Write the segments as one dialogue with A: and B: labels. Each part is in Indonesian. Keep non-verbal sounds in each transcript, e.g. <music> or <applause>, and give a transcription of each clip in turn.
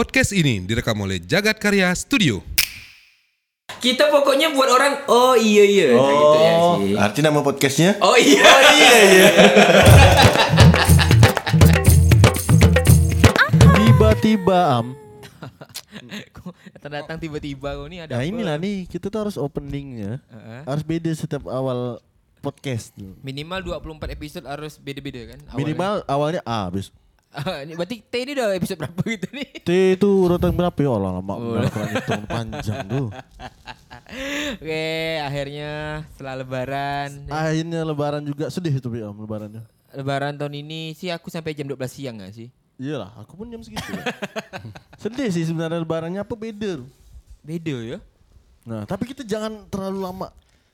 A: Podcast ini direkam oleh Jagat Karya Studio.
B: Kita pokoknya buat orang oh iya iya Kayak gitu ya
C: Oh,
B: sih.
C: arti nama podcastnya?
B: Oh iya. Oh iya iya. <laughs>
D: Tiba-tiba am.
E: Datang-datang tiba-tiba kau nih ada
D: Nah
E: apa?
D: inilah nih kita tuh harus openingnya
E: Heeh.
D: harus beda setiap awal podcast tuh.
E: Minimal 24 episode harus beda-beda kan? awalnya.
D: Minimal awalnya A, bis. <laughs>
E: Ini berarti T ini udah episode berapa gitu nih?
D: T itu urutan berapa ya Allah lama hitung panjang tuh. <laughs>
E: Oke, akhirnya setelah lebaran.
D: Akhirnya lebaran juga sedih itu am lebarannya.
E: Lebaran tahun ini sih aku sampai jam 12 siang gak sih?
D: Iyalah, aku pun jam segitu. ya. <laughs> sedih sih sebenarnya lebarannya apa beda.
E: Beda ya.
D: Nah, tapi kita jangan terlalu lama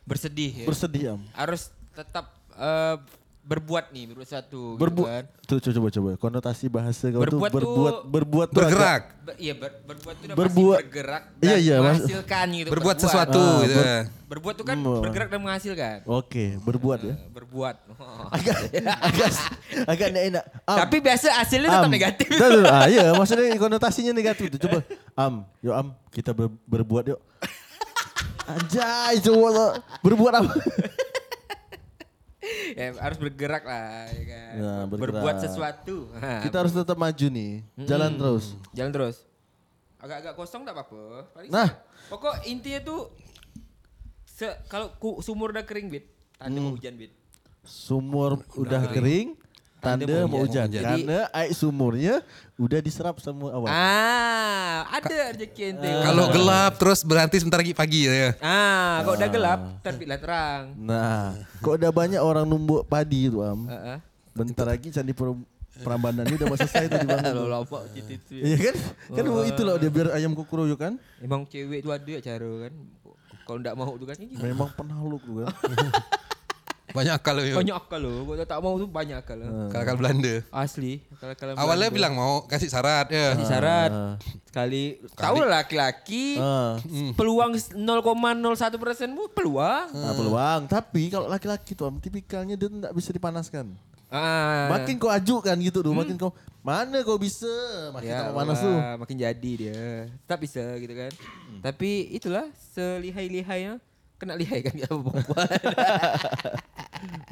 E: Bersedih ya.
D: bersedih am.
E: Harus tetap eh, berbuat nih, berbuat satu. gitu
D: Berbuat.
E: kan.
D: Tuh coba coba konotasi bahasa kau
E: Berbuat
D: tuh
E: tuh-
D: berbuat berbuat tuh
A: Bergerak.
E: Ber- iya, ber- berbuat itu udah
D: Berbuat.
E: bergerak dan
D: Iya, iya,
E: menghasilkan gitu.
A: Berbuat sesuatu
D: Ah,
A: gitu.
D: ber-.
E: Berbuat tuh kan
D: Hmm.
E: bergerak dan menghasilkan.
D: Oke, berbuat ya.
E: Eh, berbuat. Oh. <laughs>
D: agak agak agak enak. Am,
E: Tapi biasa hasilnya tetap
D: am.
E: negatif.
D: Tuh, tuh, ah, iya, <laughs> maksudnya konotasinya negatif tuh. Coba, am, yuk am, kita ber- berbuat yuk. <laughs> Anjay, coba lo. berbuat apa?
E: Ya, harus bergerak lah ya kan.
D: Ya, bergerak.
E: Berbuat sesuatu. <laughs>
D: Kita harus tetap maju nih, jalan terus.
E: Jalan terus. Agak-agak kosong tak apa-apa.
D: Nah.
E: pokok intinya tuh se kalau sumur udah kering bit, tanda
D: Hmm.
E: hujan bit.
D: Sumur udah kering, tanda mau
E: mau
D: hujan.
E: hujan.
D: Karena air sumurnya udah diserap semua awan.
E: Ah, ada rezeki ente.
A: Kalau gelap terus berhenti sebentar lagi pagi ya.
E: Ah, kalau udah gelap, terbitlah terang.
D: Nah, kok udah banyak orang numbuk padi tuh am.
E: Heeh.
D: Bentar lagi candi Prambanan ini udah mau selesai tuh dibangun. tuh.
E: Lo lompat gitu itu.
D: Iya kan? Kan itu loh dia biar ayam kukuroyo kan.
E: Emang cewek itu ada ya cara kan. Kalau enggak mau tuh kan
D: Memang penaluk tuh kan. <laughs>
A: Banyak akal ya.
E: banyak akal loh. Kalau tak mau tuh banyak akal. loh.
A: Akal Belanda.
E: Asli. Akal-akal
A: Awalnya
E: Belanda.
A: bilang mau kasih syarat ya.
E: Kasih syarat sekali. Tahu lah laki-laki
D: Ah.
E: peluang 0,01 persen bu peluang.
D: Nah, peluang. Tapi kalau laki-laki tuh tipikalnya dia nggak bisa dipanaskan.
E: Ah.
D: Makin kau ajukan gitu tuh, makin kau mana kau bisa, makin
E: ya,
D: tambah panas tuh.
E: makin jadi dia. Tetap bisa gitu kan. Tapi itulah selihai-lihainya kena lihai kan ya perempuan. <laughs>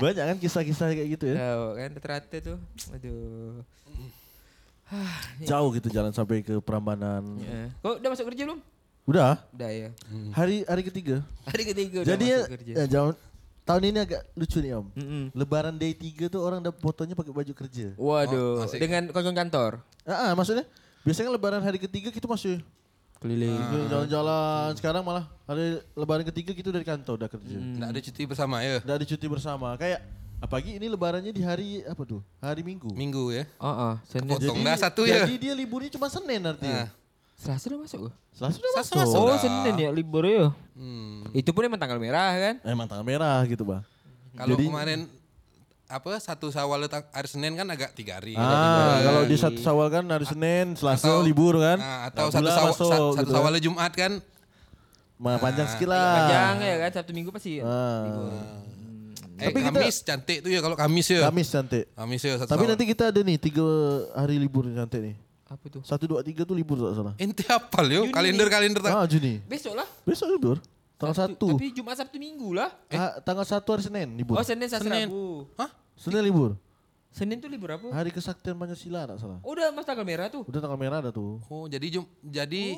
D: Banyak kan kisah-kisah kayak gitu ya.
E: Tahu kan rata-rata tuh. Aduh. <sighs>
D: Jauh gitu jalan sampai ke Prambanan.
E: Ya. Kau udah masuk kerja belum?
D: Udah,
E: Udah ya.
D: hari hari ketiga.
E: Hari ketiga udah
D: Jadi ya,
E: masuk kerja.
D: ya, jauh- tahun ini agak lucu nih Om.
E: Mm-mm.
D: Lebaran day 3 tuh orang dapat fotonya pakai baju kerja.
E: Waduh,
A: Oh,
E: dengan kantor
D: Ah, ah, maksudnya biasanya lebaran hari ketiga kita masih
E: keliling.
D: Kita jalan-jalan. Sekarang malah hari lebaran ketiga kita dari kantor udah kerja.
A: Nggak ada cuti bersama ya.
D: Udah ada cuti bersama. Kayak apalagi ini lebarannya di hari apa tuh? Hari Minggu.
A: Minggu ya.
E: Oh, oh, Senin.
A: Potong dah satu ya.
D: Jadi dia liburnya cuma Senin artinya.
A: Nah.
E: Selasa udah masuk?
D: Selasa udah
A: Selasa
D: masuk.
A: masuk.
E: Oh. Senin ya libur ya.
A: Hmm.
E: Itu pun emang tanggal merah kan?
D: Emang tanggal merah gitu, Bang.
A: Kalau kemarin apa satu Syawal tang- hari Senin kan agak tiga hari.
D: Ah, kalau di satu Sawal kan hari Senin, Selasa
A: Atau-
D: libur kan.
A: Nah, atau
D: Nah,
A: satu
D: masuk
A: satu
D: gitu kan.
A: Syawalnya Jumat kan.
D: Ma, panjang sekali
E: Iya,
D: lah.
E: Panjang ya kan Sabtu Minggu pasti.
D: Ah.
E: libur.
A: Eh,
D: Tapi kita-
A: Kamis cantik tuh ya kalau Kamis ya.
D: Kamis cantik.
A: Kamis ya satu
D: Tapi
A: Syawal.
D: nanti kita ada nih tiga hari libur nih cantik nih.
E: Apa tuh?
D: Satu, dua, tiga tuh libur tak salah.
A: Ente hafal yo kalender-kalender tak.
D: Ah, Juni.
E: Besok lah.
D: Besok libur. Tanggal satu.
E: Tapi Jumat Sabtu Minggu lah.
D: Ah, tanggal satu hari Senin libur.
E: Oh Senin Selasa. Rabu.
A: Hah?
D: Senin libur.
E: Senin tuh libur apa?
D: Hari kesaktian Pancasila tak salah.
E: Oh, udah mas tanggal merah tuh.
D: Udah tanggal merah ada tuh.
A: Oh, jadi Jum jadi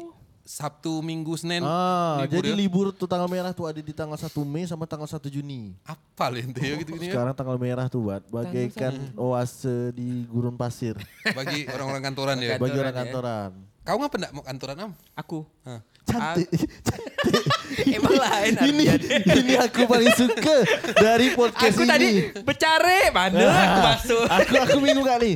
A: Sabtu, Minggu, Senin.
D: Ah,
A: libur
D: jadi
A: ya?
D: libur tuh tanggal merah tuh ada di tanggal 1 Mei sama tanggal 1 Juni.
A: Apal ente ya gitu gini ya.
D: Sekarang tanggal merah tuh buat bagaikan oase di gurun pasir <laughs>
A: Bagi orang-orang kantoran ya.
D: bagi orang
E: ya.
D: kantoran.
A: Kau ngapa enggak mau kantoran am?
E: Aku.
A: Hah. <laughs>
D: Cantik.
E: Emang lain
D: ini ini aku paling suka dari podcast
E: Aku
D: ini.
E: tadi bercare mana aku masuk.
D: aku aku bingung kak nih.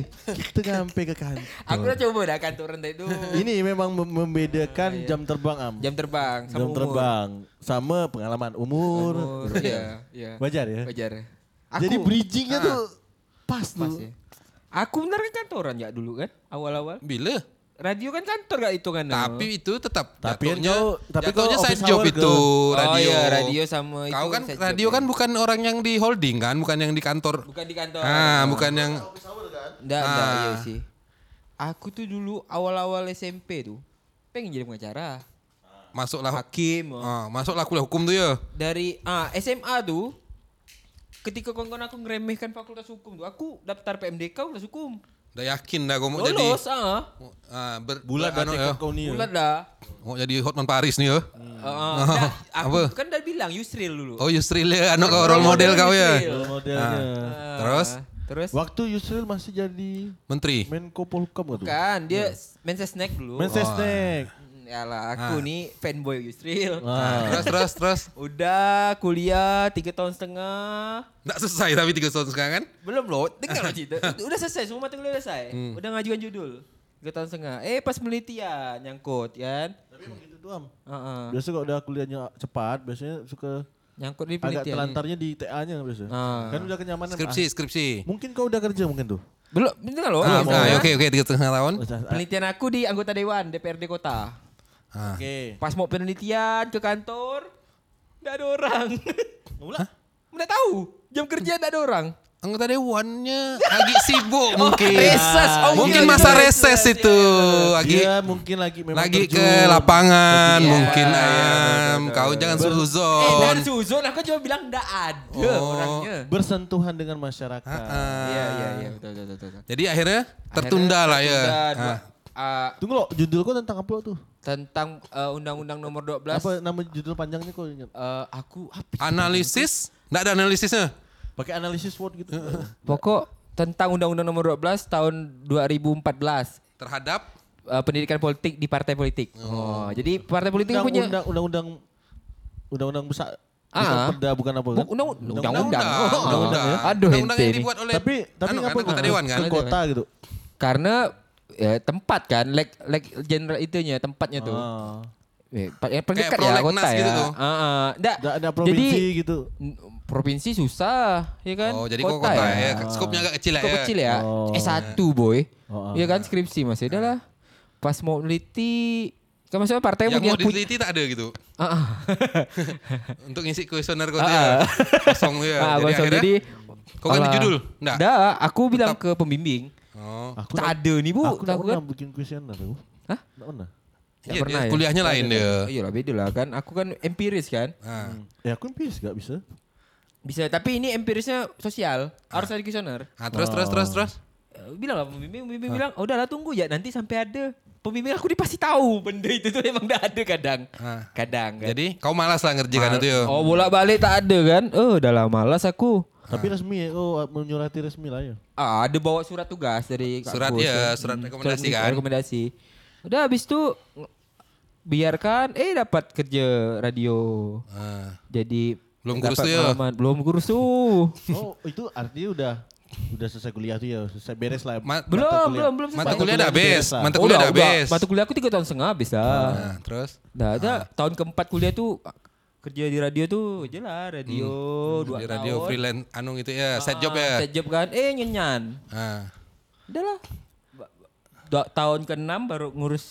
D: Kita sampai ke kantor.
E: Aku udah coba dah kantoran tadi itu.
D: Ini memang mem- membedakan jam terbang am.
E: Jam terbang sama
D: Jam
E: umur.
D: terbang sama pengalaman umur.
E: Umur, Iya, iya.
D: Wajar ya.
E: Wajar.
D: Jadi bridgingnya
E: Ah.
D: tuh pas
E: pas
D: tuh.
E: ya. Aku benar kan kantoran ya dulu kan awal-awal.
A: Bila?
E: Radio kan kantor gak itu kan?
A: Tapi itu tetap
D: Tapi kan
A: jatuhnya,
D: kau- tapi kau
A: jatuhnya side
D: office
A: job
D: hour ke-
A: itu radio.
E: Oh iya radio sama itu.
A: Kau kan
E: side job
A: radio
E: ya.
A: kan bukan orang yang di holding kan, bukan yang di kantor.
E: bukan di kantor.
A: Ah, bukan yang
E: Enggak,
A: Ah.
E: enggak iya sih. aku tuh dulu awal-awal SMP tuh pengen jadi pengacara.
A: Masuklah
E: Hakim. oh.
A: Ah, masuklah kuliah hukum tuh ya.
E: Dari ah SMA tuh ketika kawan-kawan aku ngeremehkan fakultas hukum tuh, aku daftar PMDK fakultas hukum.
A: Udah yakin dah kau mau jadi
E: Lolos ah.
A: ah, ber,
D: Bulat dah
A: anu
D: tekad
A: ya.
D: kau ni. ya.
E: Bulat dah.
A: Mau jadi Hotman Paris nih ya.
E: Ah, dah, aku
A: Apa?
E: kan udah bilang Yusril dulu.
A: Oh Yusril ya, anak kau role model kau ya.
D: Role modelnya.
E: Ah,
A: Terus?
E: Terus?
D: Waktu Yusril masih jadi
A: Menteri.
D: Menko Polhukam?
E: Kan dia Mensesnek dulu.
D: Mensesnek.
E: Hmm, Yalah, aku nih fanboy Yusril.
D: Ah.
A: Terus terus terus.
E: Udah kuliah tiga tahun setengah.
A: Nggak selesai tapi tiga tahun sekarang kan?
E: Belum loh, dengar loh cerita. <laughs> Udah selesai, semua mata kuliah selesai.
A: Hmm.
E: Udah ngajukan judul. Tiga tahun setengah. Eh pas penelitian nyangkut kan.
D: Tapi emang gitu tuh Am.
E: Heeh.
D: Biasa kalau udah kuliahnya cepat, biasanya suka
E: Nyangkut di
D: agak
E: penelitian.
D: telantarnya di TA-nya biasa.
E: Ah.
D: Kan udah kenyamanan.
A: Skripsi,
D: ah,
A: skripsi.
D: mungkin kau udah kerja mungkin tuh.
E: Belum, dengar loh.
A: Ah,
E: Oke,
A: ah, oke oke tiga setengah tahun.
E: Penelitian aku di anggota dewan DPRD kota.
A: Ah.
D: Oke.
E: Pas mau penelitian ke kantor, nggak ada orang.
D: Mula?
E: Nggak tahu, jam kerja nggak ada orang.
A: Anggota dewannya lagi sibuk <laughs> mungkin.
E: reses. Oh,
A: mungkin
E: iya,
A: masa
E: iya,
A: reses
E: iya,
A: itu. Lagi
D: Dia mungkin lagi memang
A: lagi
D: terjun.
A: ke lapangan
E: Iya,
A: mungkin
E: iya,
A: Am. Kau jangan
E: Eh,
A: suzon.
E: dan suzon aku cuma bilang nggak ada
A: Oh.
E: orangnya.
D: Bersentuhan dengan masyarakat.
A: Ah.
E: Iya, iya, iya, betul, betul, betul. betul.
A: Jadi akhirnya tertunda
E: Akhirnya
A: lah ya.
E: tertunda dua-
A: Ah.
E: Ah,
D: Tunggu loh, judul kau tentang apa tuh?
E: tentang eh, undang-undang nomor 12
D: Apa nama judul panjangnya kau ingat?
E: eh, aku apa?
A: Analisis? Nggak ada analisisnya?
D: Pakai analisis word gitu. <laughs>
E: Pokok tentang undang-undang nomor 12 tahun 2014
A: Terhadap
E: eh, pendidikan politik di partai politik. Oh, jadi partai politik punya
D: Undang-undang undang-undang undang-undang besar.
E: Ah.
D: Bukan perda bukan apa kan?
E: Bu- undang- undang-undang.
A: undang-undang.
E: Oh,
A: Undang-undang ya. <laughs>
E: Aduh,
A: yang dibuat oleh
D: Tapi tapi
A: anu kan, anggota dewan kan?
D: Ke kota gitu.
E: Karena ya, tempat kan, leg leg general itunya tempatnya tuh.
D: Ah.
E: Eh, pa- ya, pendekat ya kota ya.
A: gitu tuh.
E: Ah, ah. Nggak,
D: Ada ada provinsi
E: jadi,
D: gitu.
E: provinsi susah, ya kan?
A: Oh, jadi kok kota ya. Skopnya agak kecil lah
E: Skop
A: ya.
E: kecil ya.
D: Oh.
E: S1 boy.
D: Oh, oh.
E: Ya kan skripsi masih ada lah. Pas mau neliti kan maksudnya partai
A: Yang
E: punya
A: mau diteliti tak ada gitu.
E: Ah, ah. <laughs>
A: Untuk ngisi kuesioner tuh
E: Ah,
A: ya. Kosong ya.
E: Ah,
A: Jadi
E: kosong.
A: akhirnya
E: Jadi
A: kau ganti judul? Nggak?
E: Nggak, aku bilang ke pembimbing.
A: Oh.
D: Aku
E: Tak ada nih bu,
D: Aku tak pernah
E: kan.
D: bikin kuesioner aku.
E: Hah?
D: Tak pernah.
E: Nggak
A: Iya,
E: pernah
A: dia
E: ya?
A: kuliahnya lain dia.
E: Oh, iyalah beda lah kan. Aku kan empiris kan.
A: Ah.
D: Ya aku empiris gak bisa.
E: Bisa, tapi ini empirisnya sosial. Harus ada kuesioner.
A: Ah, terus terus terus terus.
E: Eh, Bilang lah pembimbing, pembimbing bilang, oh udahlah tunggu ya nanti sampai ada. Pembimbing aku dia pasti tahu benda itu tuh emang udah ada kadang.
A: Ah.
E: Kadang kan.
A: Jadi kau malas lah ngerjakan itu ya.
E: Oh bolak balik tak ada kan? Oh udah lah malas aku.
D: Tapi resmi ya, oh menyurati resmi lah ya.
E: Ah, ada bawa surat tugas dari
A: Surat
E: kampus,
A: ya, surat
E: Hmm,
A: rekomendasi
E: surat
A: kan?
E: Rekomendasi. Udah habis itu biarkan eh dapat kerja radio.
A: Ah.
E: Jadi
A: Belum kurus tuh ya?
E: pengalaman. Belum kurus tuh. <laughs>
D: Oh itu artinya udah udah selesai kuliah tuh ya, selesai beres lah.
A: Ma-
D: mata
E: belum,
D: kuliah.
E: belum, belum
A: Mata
E: selesai.
A: kuliah udah habis, mata kuliah
E: udah,
A: habis.
E: Mata kuliah aku tiga tahun setengah habis dah.
A: Nah, terus
E: Dah ada tahun keempat kuliah tuh kerja di radio tuh aja lah radio dua
A: di radio
E: tahun.
A: freelance anu gitu ya, set
E: Ah,
A: job ya.
E: Set job kan. Eh nyenyan.
A: Ah.
E: Udah lah. Dua- tahun ke-6 baru ngurus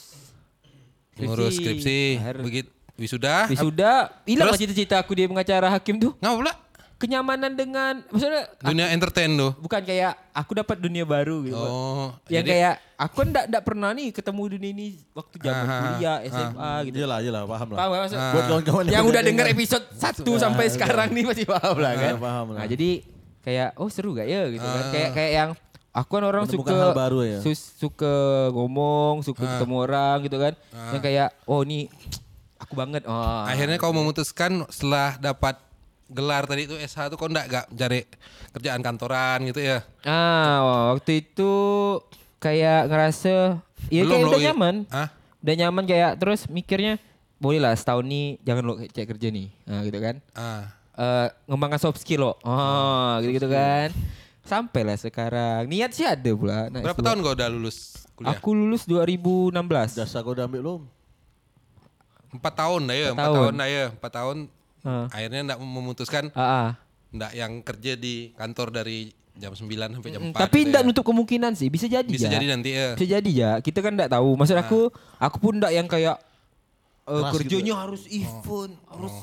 A: Ngurus skripsi,
E: Akhir-
A: begitu wisuda.
E: Wisuda, hilang cita-cita aku dia pengacara hakim tuh.
A: Ngapa pula?
E: Kenyamanan dengan maksudnya
A: Dunia entertain tuh.
E: bukan kayak aku dapat dunia baru gitu.
A: Oh,
E: yang
A: jadi
E: kayak aku kan enggak enggak pernah nih ketemu dunia ini waktu zaman
A: Ah, ah,
E: kuliah, SMA gitu.
D: Iyalah, iyalah, paham lah.
E: Paham maksud?
A: Ah.
D: Buat kawan-kawan
E: yang udah
D: dengar.
E: denger episode 1 sampai sekarang nih masih paham lah kan.
D: Ah, paham lah.
E: Nah, jadi kayak oh seru gak ya gitu kan.
A: Ah.
E: Kayak kayak yang aku kan orang
D: Menemukan
E: suka
D: hal baru ya.
E: sus- suka ngomong, suka
A: Ah.
E: ketemu orang gitu kan. Yang kayak oh ini aku banget. Oh.
A: akhirnya kau memutuskan setelah dapat gelar tadi itu SH tuh kau enggak gak cari kerjaan kantoran gitu ya.
E: Ah, waktu itu kayak ngerasa ya
A: Belum
E: kayak udah
A: i-
E: nyaman.
A: Hah?
E: Udah nyaman kayak terus mikirnya boleh lah setahun nih jangan lo cek kerja nih. Nah, gitu kan.
A: Ah.
E: Eh ngembangkan soft skill lo. Oh, gitu-gitu kan. Sampailah sekarang. Niat sih ada pula. Nah,
A: Berapa
E: S2.
A: tahun kau udah lulus kuliah?
E: Aku lulus 2016.
D: Jasa kau udah ambil belum?
A: Empat tahun dah ya,
E: Empat
A: empat
E: tahun.
A: tahun dah ya, empat tahun.
E: Ah.
A: Akhirnya enggak memutuskan
E: ah.
A: enggak yang kerja di kantor dari jam 9 sampai jam
E: Mm,
A: 4.
E: Tapi
A: gitu
E: enggak
A: ya.
E: nutup kemungkinan sih, bisa jadi
A: Bisa
E: ya.
A: jadi nanti ya.
E: Bisa jadi ya. Kita kan enggak tahu. Maksud aku, aku pun enggak yang kayak eh,
D: Keras
E: kerjanya
D: gitu
E: harus event, harus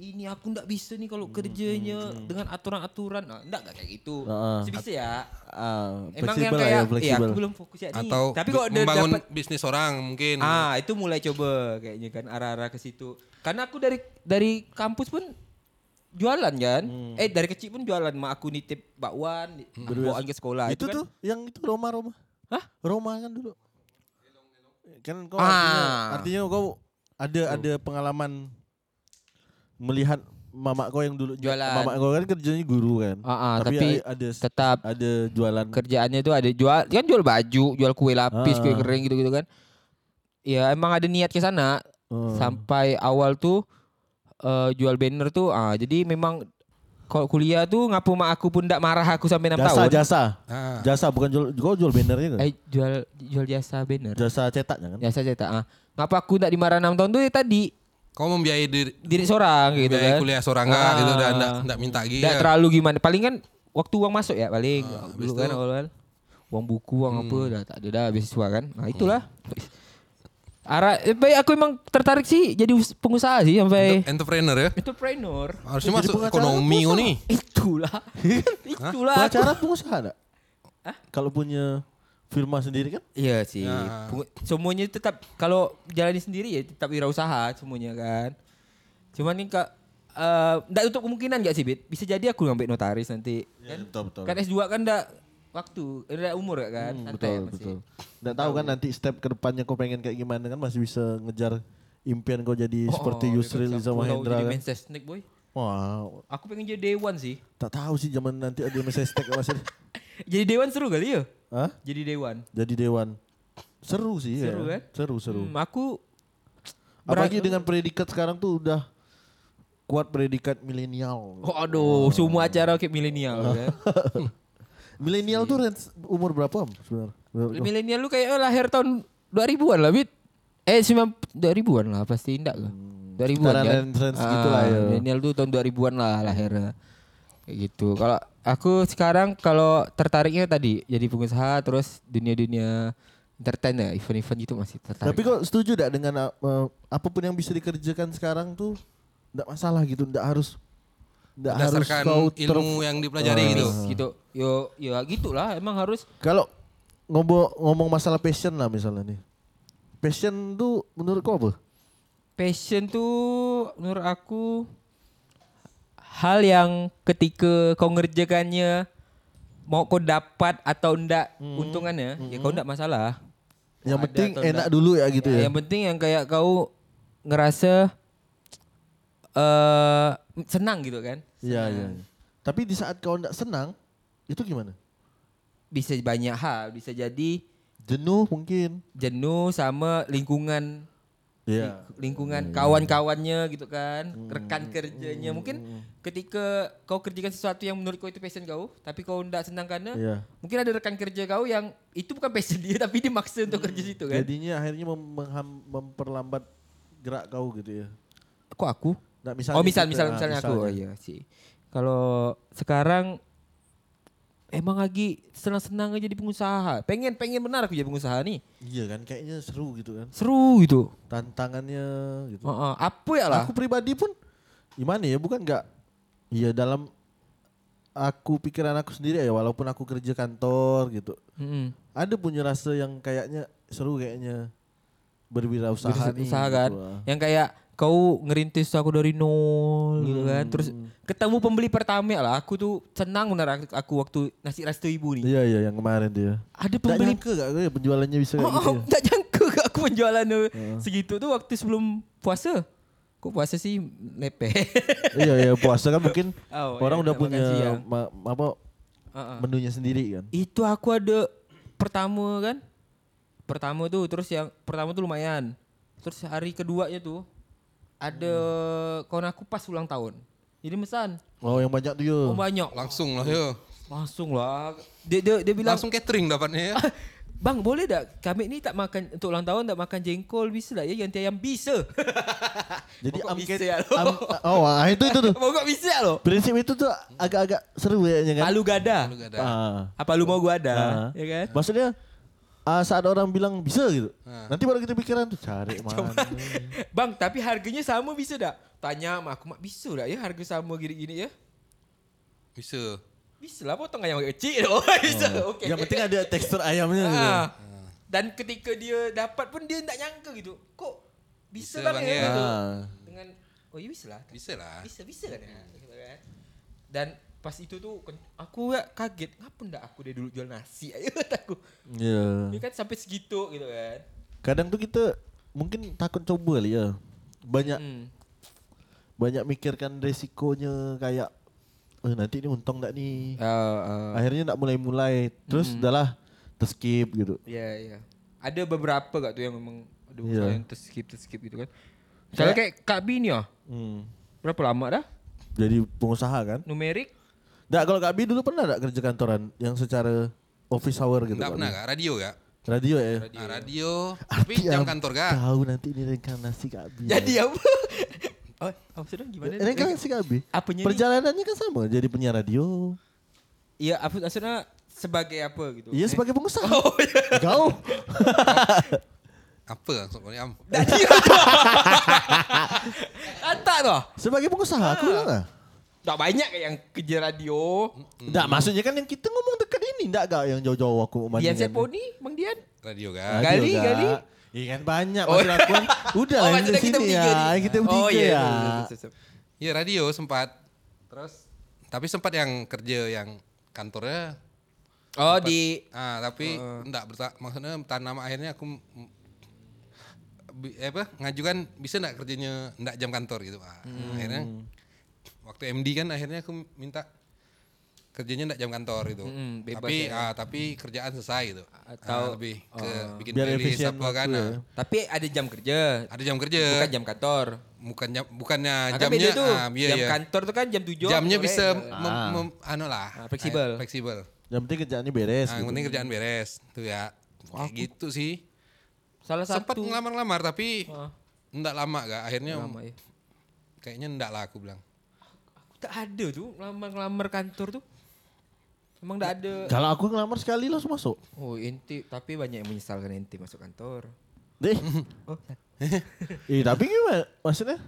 E: ini aku ndak bisa nih kalau kerjanya dengan aturan-aturan. Nah, ndak gak kayak gitu.
D: Ah.
E: Bisa bisa ya.
D: Ah,
E: Emang yang kayak
D: ya,
E: ya, aku belum fokus ya nih.
A: Atau
E: Tapi kok udah
A: membangun
E: dapat
A: bisnis orang mungkin.
E: Ah, itu mulai coba kayaknya kan arah-arah ke situ. Karena aku dari dari kampus pun jualan kan.
D: Hmm.
E: Eh dari kecil pun jualan. Mak aku nitip bakwan, bawaan ke sekolah.
D: itu
E: kan.
D: tuh yang itu Roma Roma.
E: Hah?
D: Roma kan dulu. Kan kau
E: Ah.
D: artinya, artinya kau ada ada pengalaman melihat mamak kau yang dulu
E: Jualan.
D: Mamak kau kan kerjanya guru kan.
E: Ah, ah,
D: tapi,
E: tapi
D: ada
E: tetap
D: ada jualan.
E: kerjaannya tuh ada jual kan jual baju, jual kue lapis,
D: Ah.
E: kue kering gitu-gitu kan. Ya emang ada niat ke sana.
D: Oh.
E: Sampai awal tuh eh, jual banner tuh ah jadi memang kalau kuliah tuh ngapu mak aku pun ndak marah aku sampai 6
D: jasa
E: tahun.
D: jasa.
A: Ah.
D: Jasa bukan jual kau jual bannernya kan?
E: Eh jual jual jasa banner.
D: Jasa cetaknya kan?
E: Jasa cetak. Ah. Ngapa aku ndak dimarah 6 tahun tuh ya tadi
A: Kau membiayai diri,
E: diri seorang gitu kan.
A: kuliah seorang nggak gitu dan
E: Ah.
A: enggak enggak minta lagi.
E: Nggak
A: ya.
E: terlalu gimana. Paling kan waktu uang masuk ya paling.
A: Ah,
E: Dulu kan awal uang buku, uang apa dah tak ada dah beasiswa kan. Nah itulah. Arah eh, baik aku emang tertarik sih jadi us- pengusaha sih sampai
A: Entrepreneur ya.
E: entrepreneur.
A: Harusnya masuk ekonomi nih.
E: Itulah. <laughs> Itulah.
D: Pengacara pengusaha enggak? Kalau punya firma sendiri kan?
E: Iya sih.
A: Ya.
E: Pengu- Semuanya tetap kalau jalani sendiri ya tetap wirausaha semuanya kan. Cuman nih kak eh enggak tutup kemungkinan gak sih Bit? Bisa jadi aku ngambil notaris nanti.
D: Iya, betul betul.
E: Kan S2 kan enggak waktu, enggak umur ya kan.
D: Hmm,
E: Santai
D: betul
E: masih.
D: betul. Nggak tahu kan nanti step ke depannya kau pengen kayak gimana kan masih bisa ngejar impian kau jadi
E: Oh,
D: seperti
E: oh,
D: Yusril Mahendra
E: Jadi
D: kan.
E: Snake boy.
D: Wah,
E: Aku pengen jadi dewan sih.
D: tak tahu sih zaman nanti ada MSS Tech masih. <laughs>
E: Jadi dewan seru kali ya?
D: Hah?
E: Jadi dewan.
D: Jadi dewan. Seru sih
E: Seru
D: ya.
E: kan?
D: Seru seru.
E: Hmm, aku
D: Apalagi dengan predikat sekarang tuh udah kuat predikat milenial.
E: Oh, aduh, semua acara kayak milenial kan. <laughs>
D: Milenial tuh range umur berapa Om, sebenarnya?
E: Milenial lu kayak oh, lahir tahun 2000-an lah, Bit. Eh, 9 2000-an lah pasti enggak kan? 2000-an
D: sekitaran
E: kan.
D: range-range gitu lah ya.
E: Milenial tuh tahun 2000-an lah lahirnya. Kayak gitu. Kalau aku sekarang kalau tertariknya tadi jadi pengusaha terus dunia-dunia entertain ya, event-event gitu masih tertarik.
D: Tapi kok setuju gak dengan uh, apa pun yang bisa dikerjakan sekarang tuh enggak masalah gitu, enggak harus enggak harus kau ter-
A: ilmu yang dipelajari gitu.
E: gitu. gitu. Yo, yo gitulah emang harus
D: Kalau ngomong ngomong masalah passion lah misalnya nih. Passion tuh menurut kau apa?
E: Passion tuh menurut aku hal yang ketika kau ngerjakannya mau kau dapat atau enggak untungannya ya kau enggak masalah.
D: Yang
E: ada
D: penting enak
E: enggak.
D: dulu ya gitu ya.
E: Yang penting yang kayak kau ngerasa eh senang gitu kan.
D: Iya iya. Tapi di saat kau enggak senang, itu gimana?
E: Bisa banyak hal, bisa jadi
D: Jenuh mungkin.
E: jenuh sama lingkungan
D: Iya.
E: lingkungan kawan-kawannya gitu kan rekan kerjanya. Mungkin ketika kau kerjakan sesuatu yang menurut kau itu passion kau tapi kau tidak senang karena
D: Iya.
E: mungkin ada rekan kerja kau yang itu bukan passion dia <laughs> tapi dia maksa untuk kerja situ kan.
D: Jadinya akhirnya mem- memperlambat gerak kau gitu ya.
E: kok aku?
D: Nah, misalnya
E: oh misal
D: gitu,
E: misal
D: ah,
E: misalnya aku. oh iya sih. Kalau sekarang emang lagi senang-senang aja jadi pengusaha. Pengen pengen benar aku jadi pengusaha nih.
D: Iya kan kayaknya seru gitu kan.
E: seru gitu.
D: Tantangannya gitu.
E: Oh, oh, apa ya lah?
D: Aku pribadi pun gimana ya bukan nggak Iya dalam aku pikiran aku sendiri ya walaupun aku kerja kantor gitu.
E: Mm-mm.
D: ada punya rasa yang kayaknya seru kayaknya. Berwirausaha nih
E: usaha kan?
D: gitu,
E: yang kayak kau ngerintis aku dari nol gitu kan. Terus ketemu pembeli pertama lah. Aku tuh senang benar aku, waktu nasi resto ibu nih
D: Iya iya yang kemarin dia.
E: ada
D: Nggak
E: pembeli
D: nyangka gak ya penjualannya bisa kayak
E: oh, <laughs>
D: gitu
E: oh,
D: ya? <laughs>
E: nyangka gak aku penjualan segitu tuh waktu sebelum puasa. Kok puasa sih nepe <laughs>
D: iya iya puasa kan mungkin
E: Oh,
D: orang
E: iya,
D: udah punya ma- apa menunya sendiri kan.
E: itu aku ada pertama kan? Pertama tuh terus yang pertama tuh lumayan. Terus hari keduanya tuh ada kawan aku pas ulang tahun jadi mesan
D: Oh yang banyak tuh
E: oh
D: yo.
E: banyak
A: Langsung lah yo.
E: langsung lah dia dia, dia bilang
A: Langsung catering dapatnya ya.
E: bang boleh tak kami ni tak makan untuk ulang tahun tak makan jengkol bisa tak ya yang ayam bisa <laughs>
D: Jadi amket
E: bisa lo.
D: am, oh ah, itu itu tuh. <laughs>
E: pokok bisa loh
D: Prinsip itu tuh agak-agak seru ya kan.
E: palu gada
A: Lu gak ada.
D: Ah.
E: apa lu mau gua ada
D: Ah.
E: ya kan
D: Maksudnya ah, saat orang bilang bisa gitu.
A: Ah.
D: Nanti baru kita pikiran tuh cari <laughs> mana. <laughs>
E: Bang, tapi harganya sama bisa tak? Tanya sama aku, mak bisa tak ya harga sama gini-gini ya?
A: Bisa.
E: Bisa lah potong ayam agak kecil. <laughs> Oh, bisa. Oke.
D: Yang penting ada tekstur ayamnya gitu.
E: Ah. Dan ketika dia dapat pun dia tak nyangka gitu. Kok bisa,
A: Bisa
E: bang,
A: bang,
E: ya?
A: ya.
E: Gitu.
D: Ah.
E: Dengan oh iya bisa lah.
A: Bisa lah.
E: Bisa bisa kan ya. Kan. Dan pas itu tuh aku ya kaget, ngapa ndak aku dari dulu jual nasi <laughs> ayo aku.
D: Iya.
E: Dia kan sampai segitu gitu kan.
D: Kadang tuh kita mungkin takut coba kali ya. Banyak
E: Hmm.
D: banyak mikirkan resikonya kayak eh nanti ini untung enggak nih.
E: Uh,
D: Akhirnya enggak mulai-mulai. Terus udahlah terskip gitu.
E: Iya iya. Ada beberapa gak tuh yang memang aduh
D: Iya.
E: saya yang terskip terskip gitu kan. Misalnya kayak Kak Bi nih ya.
D: Hmm.
E: Berapa lama dah?
D: Jadi pengusaha kan?
E: Numerik?
D: Nggak, kalau Kak Bi dulu pernah enggak kerja kantoran yang secara office hour gitu?
A: Enggak pernah kak? Radio kak?
D: Radio ya?
A: Ah, radio. Tapi
D: Arti
A: jam kantor kak?
D: Tahu nanti ini reinkarnasi Kak Bi.
E: Jadi apa? <laughs> oh, maksudnya gimana?
D: Reinkarnasi Kak Bi.
E: Apanya?
D: Perjalanannya kan sama, jadi penyiar radio.
E: Iya, apa maksudnya sebagai apa gitu?
D: Iya sebagai pengusaha. <laughs>
E: Oh, iya.
D: Kau. <laughs>
A: Apa maksudnya am?
E: Kata toh.
D: Sebagai pengusaha aku bilang lah.
E: Tak banyak kayak yang kerja radio.
D: Enggak, maksudnya kan yang kita ngomong dekat ini enggak gak yang jauh-jauh aku mau
E: Dian. Seponi, Bang Dian.
A: Radio kak?
E: Gali,
D: Kak.
E: Gali.
D: Iya kan banyak maksud aku kan. <laughs> Udah
E: Oh,
D: lah
E: kita
D: sini ya.
E: nih.
D: Kita bertiga
E: Oh, iya,
D: ya.
E: iya, iya, iya, iya.
A: Iya radio sempat. Terus tapi sempat yang kerja yang kantornya
E: Oh, di
A: ah tapi enggak berta maksudnya tanam akhirnya aku apa ngajukan bisa enggak kerjanya enggak jam kantor gitu. Ah, Akhirnya waktu MD kan akhirnya aku minta kerjanya enggak jam kantor gitu.
E: Mm, bebas
A: tapi
E: ya.
A: ah tapi kerjaan selesai gitu.
E: Atau-
A: Ah, lebih ke bikin
D: Biar
A: playlist
D: efisien
A: apa kan.
D: ya.
A: ah.
E: tapi ada jam kerja.
A: Ada jam kerja.
E: Bukan jam kantor.
A: Bukan jam bukannya
E: Nah, kan
A: jamnya
E: tuh.
A: ah, iya,
E: jam
A: iya.
E: kantor tuh kan jam 7.
A: jamnya
E: sore.
A: bisa
E: Ah.
A: mem, mem- anu lah
E: Ah, fleksibel.
A: eh, fleksibel
D: Yang penting kerjaannya beres.
A: nah, yang
D: gitu.
A: penting kerjaan beres tuh ya kayak gitu sih
E: Salah
A: sempat
E: satu.
A: ngelamar-ngelamar tapi
E: Ah.
A: enggak lama gak akhirnya
E: Lama, ya.
A: kayaknya enggak lah aku bilang
E: Tak ada tuh ngelamar-ngelamar kantor tuh. Emang tak ada.
D: Kalau aku ngelamar sekali langsung masuk.
E: Oh ente tapi banyak yang menyesalkan ente masuk kantor.
D: Deh. <laughs>
E: Oh <laughs>
D: eh tapi gimana? Maksudnya?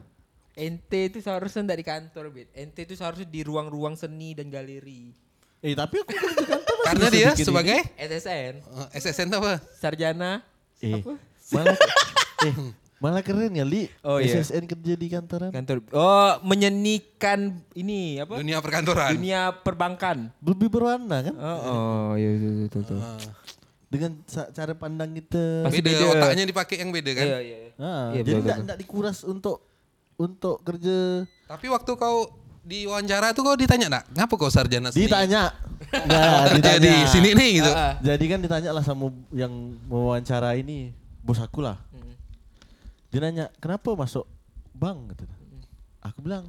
E: ente itu seharusnya enggak di kantor bet. Ente itu seharusnya di ruang-ruang seni dan galeri.
D: Eh tapi aku kerja kantor masih
A: karena dia sebagai
E: SSN,
A: eh, SSN tuh apa
E: sarjana.
D: Eh,
E: Apa?
D: malah <laughs> eh malah keren ya Li.
E: Oh, iya.
D: SSN kerja di kantoran.
E: Kantor. Oh, menyenikan ini apa?
A: dunia perkantoran
E: Dunia perbankan.
D: Lebih berwarna kan?
E: Oh, oh iya betul. betul.
A: Ah,
D: Dengan cara pandang kita.
E: Pasti
A: beda,
E: beda.
A: otaknya dipakai yang beda kan
E: Iya iya. iya.
D: Ah,
E: Iya,
D: jadi enggak dikuras untuk untuk kerja
A: tapi waktu kau di wawancara tuh kau ditanya nak ngapa kau sarjana seni
D: ditanya. <laughs> Nah,
A: kerja di sini nih gitu
E: Ah, ah.
D: Jadi kan ditanya lah sama yang mewawancara ini bos aku lah.
E: Mm.
D: Dia nanya kenapa masuk bank gitu. Aku bilang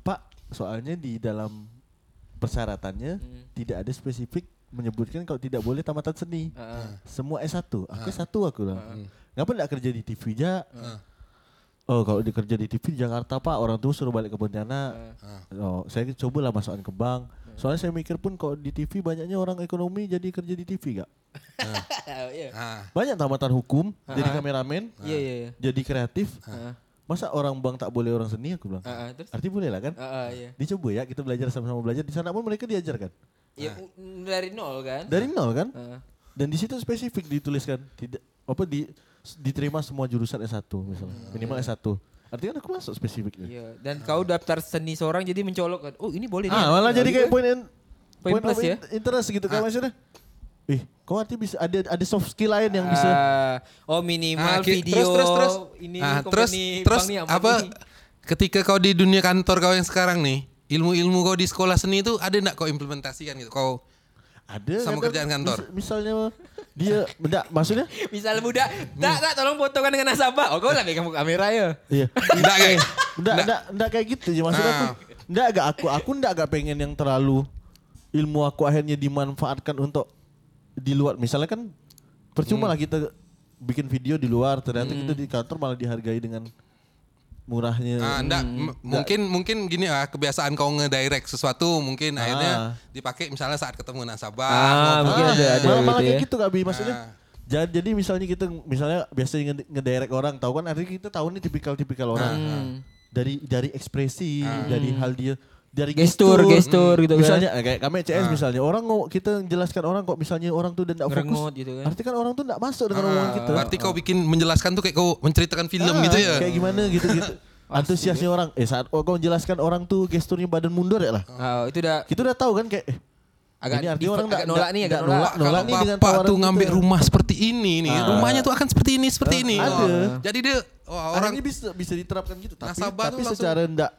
D: Pak soalnya di dalam persyaratannya
E: Mm.
D: tidak ada spesifik menyebutkan kalau tidak boleh tamatan seni.
E: Ah.
D: Semua S1. Aku S1 aku bilang. Ngapa enggak kerja di TV ja?
A: Ah.
D: Oh kalau dikerja di TV di Jakarta pak orang tua suruh balik ke Pontianak.
A: Ah.
D: Oh saya cobalah masukkan ke bank. Soalnya saya mikir pun kalau di TV banyaknya orang ekonomi jadi kerja di TV gak? <laughs>
E: Iya.
A: Ah,
D: Banyak tamatan hukum, jadi kameramen,
E: Iya iya iya.
D: jadi kreatif.
E: Ah,
D: Masa orang bank tak boleh orang seni aku bilang.
E: ah, terus?
D: Arti boleh lah kan?
E: Ah, ah, iya.
D: Dicoba ya kita belajar sama-sama belajar. Di sana pun mereka diajarkan.
E: Ya dari nol kan?
D: Dari nol kan?
E: Ah.
D: Dan di situ spesifik dituliskan tidak apa di diterima semua jurusan S1 misalnya. Minimal S1. Artinya aku masuk spesifiknya.
E: Iya. Dan kau daftar seni seorang jadi mencolok kan? Oh ini boleh nih.
D: Ah, malah jadi kayak poin in-
E: Poin
D: point
E: plus
D: of
E: ya?
D: in- interest gitu kan maksudnya. Ih, kau arti bisa ada ada soft skill lain yang bisa
E: Ah, oh minimal
A: Ah,
E: video.
A: terus terus terus
E: Ini
A: Ah, terus terus
E: nih,
A: apa ketika kau di dunia kantor kau yang sekarang nih ilmu-ilmu kau di sekolah seni itu ada enggak kau implementasikan gitu kau
D: ada
A: Sama
D: kadang
A: kerjaan kantor.
D: mis- misalnya dia enggak maksudnya?
E: Misal budak, tak tak tolong fotokan dengan nasabah. Oh kau lah pegang kamera ya.
D: iya.
A: Enggak kayak
D: enggak enggak enggak kayak gitu sih maksud aku.
A: Ah.
D: enggak agak aku aku enggak agak pengen yang terlalu ilmu aku akhirnya dimanfaatkan untuk di luar. Misalnya kan percuma lah kita bikin video di luar ternyata kita di kantor malah dihargai dengan murahnya.
A: Ah, enggak, m- mungkin mungkin gini ah kebiasaan kau ngedirect sesuatu mungkin akhirnya dipakai misalnya saat ketemu nasabah.
E: Ah, mungkin ada ada
D: malah, malah
E: gitu
D: kayak
E: ya.
D: gitu Kak Bi maksudnya.
A: Ah.
D: Jadi, jadi misalnya kita misalnya biasanya nge- ngedirect orang, tahu kan artinya kita tahu nih tipikal-tipikal orang. Dari dari ekspresi, dari hal dia, dari
E: Gestur, gestur gitu kan.
D: Misalnya eh, kayak kami CS misalnya, orang mau kita jelaskan orang kok misalnya orang tuh tidak fokus.
E: Gitu kan.
D: Artinya kan orang tuh tidak masuk dengan omongan kita.
A: Berarti kau bikin menjelaskan tuh kayak kau menceritakan film
D: Ah,
A: gitu ya.
D: Kayak gimana <laughs> gitu-gitu. Antusiasnya orang. Eh saat oh, kau menjelaskan orang tuh gesturnya badan mundur ya lah.
E: Ah, itu udah
D: Kita udah tahu kan kayak eh,
E: agak
D: ini artinya orang
E: agak
D: nggak-
E: nolak nih, agak
D: nggak
E: nolak.
D: nolak.
A: Kalau
D: nih dengan
A: bapak
D: tawaran
A: tuh ngambil rumah seperti ini nih, rumahnya tuh akan seperti ini, seperti ini.
D: Ada.
A: Oh. Jadi dia oh,
D: orang ini bisa bisa diterapkan gitu tapi tapi secara ndak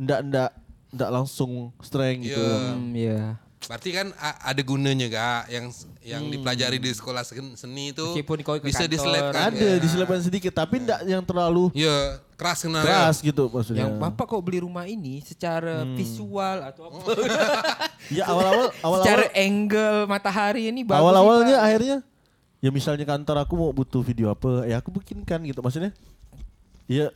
D: ndak ndak ndak langsung strength gitu.
A: Iya.
E: Hmm, iya.
A: Berarti kan ada gunanya gak yang yang dipelajari di sekolah sen- seni itu
E: Meskipun kau ke
A: bisa diselipkan.
D: Ada diselipkan sedikit tapi ndak yang terlalu
A: Ya, keras kena.
D: keras gitu maksudnya.
E: Yang bapak kok beli rumah ini secara visual atau apa? <laughs>
D: Ya awal-awal awal-awal
E: secara angle matahari ini bagus.
D: awal-awalnya akhirnya ya misalnya kantor aku mau butuh video apa ya aku bikinkan gitu maksudnya ya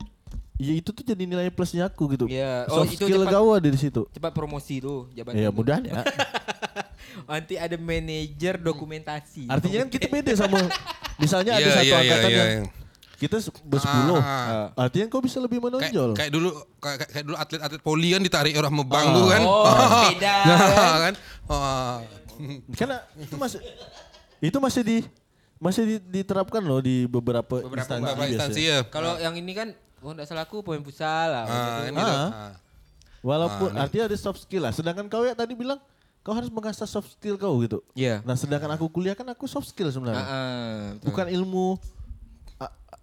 D: ya itu tuh jadi nilai plusnya aku gitu
E: Iya. Oh,
D: soft
E: itu
D: skill
E: cepat-
D: kau ada di situ
E: cepat promosi tuh jabatan.
D: ya
E: itu.
D: mudah ya <laughs>
E: Nanti ada manajer dokumentasi.
D: artinya kan kita beda sama <laughs> misalnya ada
A: Iya,
D: satu
A: iya, iya,
D: angkatan
A: iya,
D: yang
A: iya.
D: kita se- bersepuluh
A: Ah,
D: artinya kau bisa lebih menonjol
A: kayak dulu kayak, kayak dulu atlet-atlet poli kan ditarik orang mebang tuh kan.
E: Oh, beda, <laughs>
A: Nah, kan. Oh.
D: karena itu masih itu masih di masih di- diterapkan loh di beberapa, instansi,
A: Beberapa instansi
D: biasanya.
A: ya.
E: Kalau yang ini kan, oh enggak salah aku pemain futsal lah.
A: Ah, kan
E: gitu.
D: Ah.
A: Ah.
D: Walaupun artinya ada soft skill lah. Sedangkan kau ya tadi bilang kau harus mengasah soft skill kau gitu.
E: Iya.
D: Nah, sedangkan aku kuliah kan aku soft skill
E: Ah,
D: sebenarnya.
E: ah, betul.
D: Bukan ilmu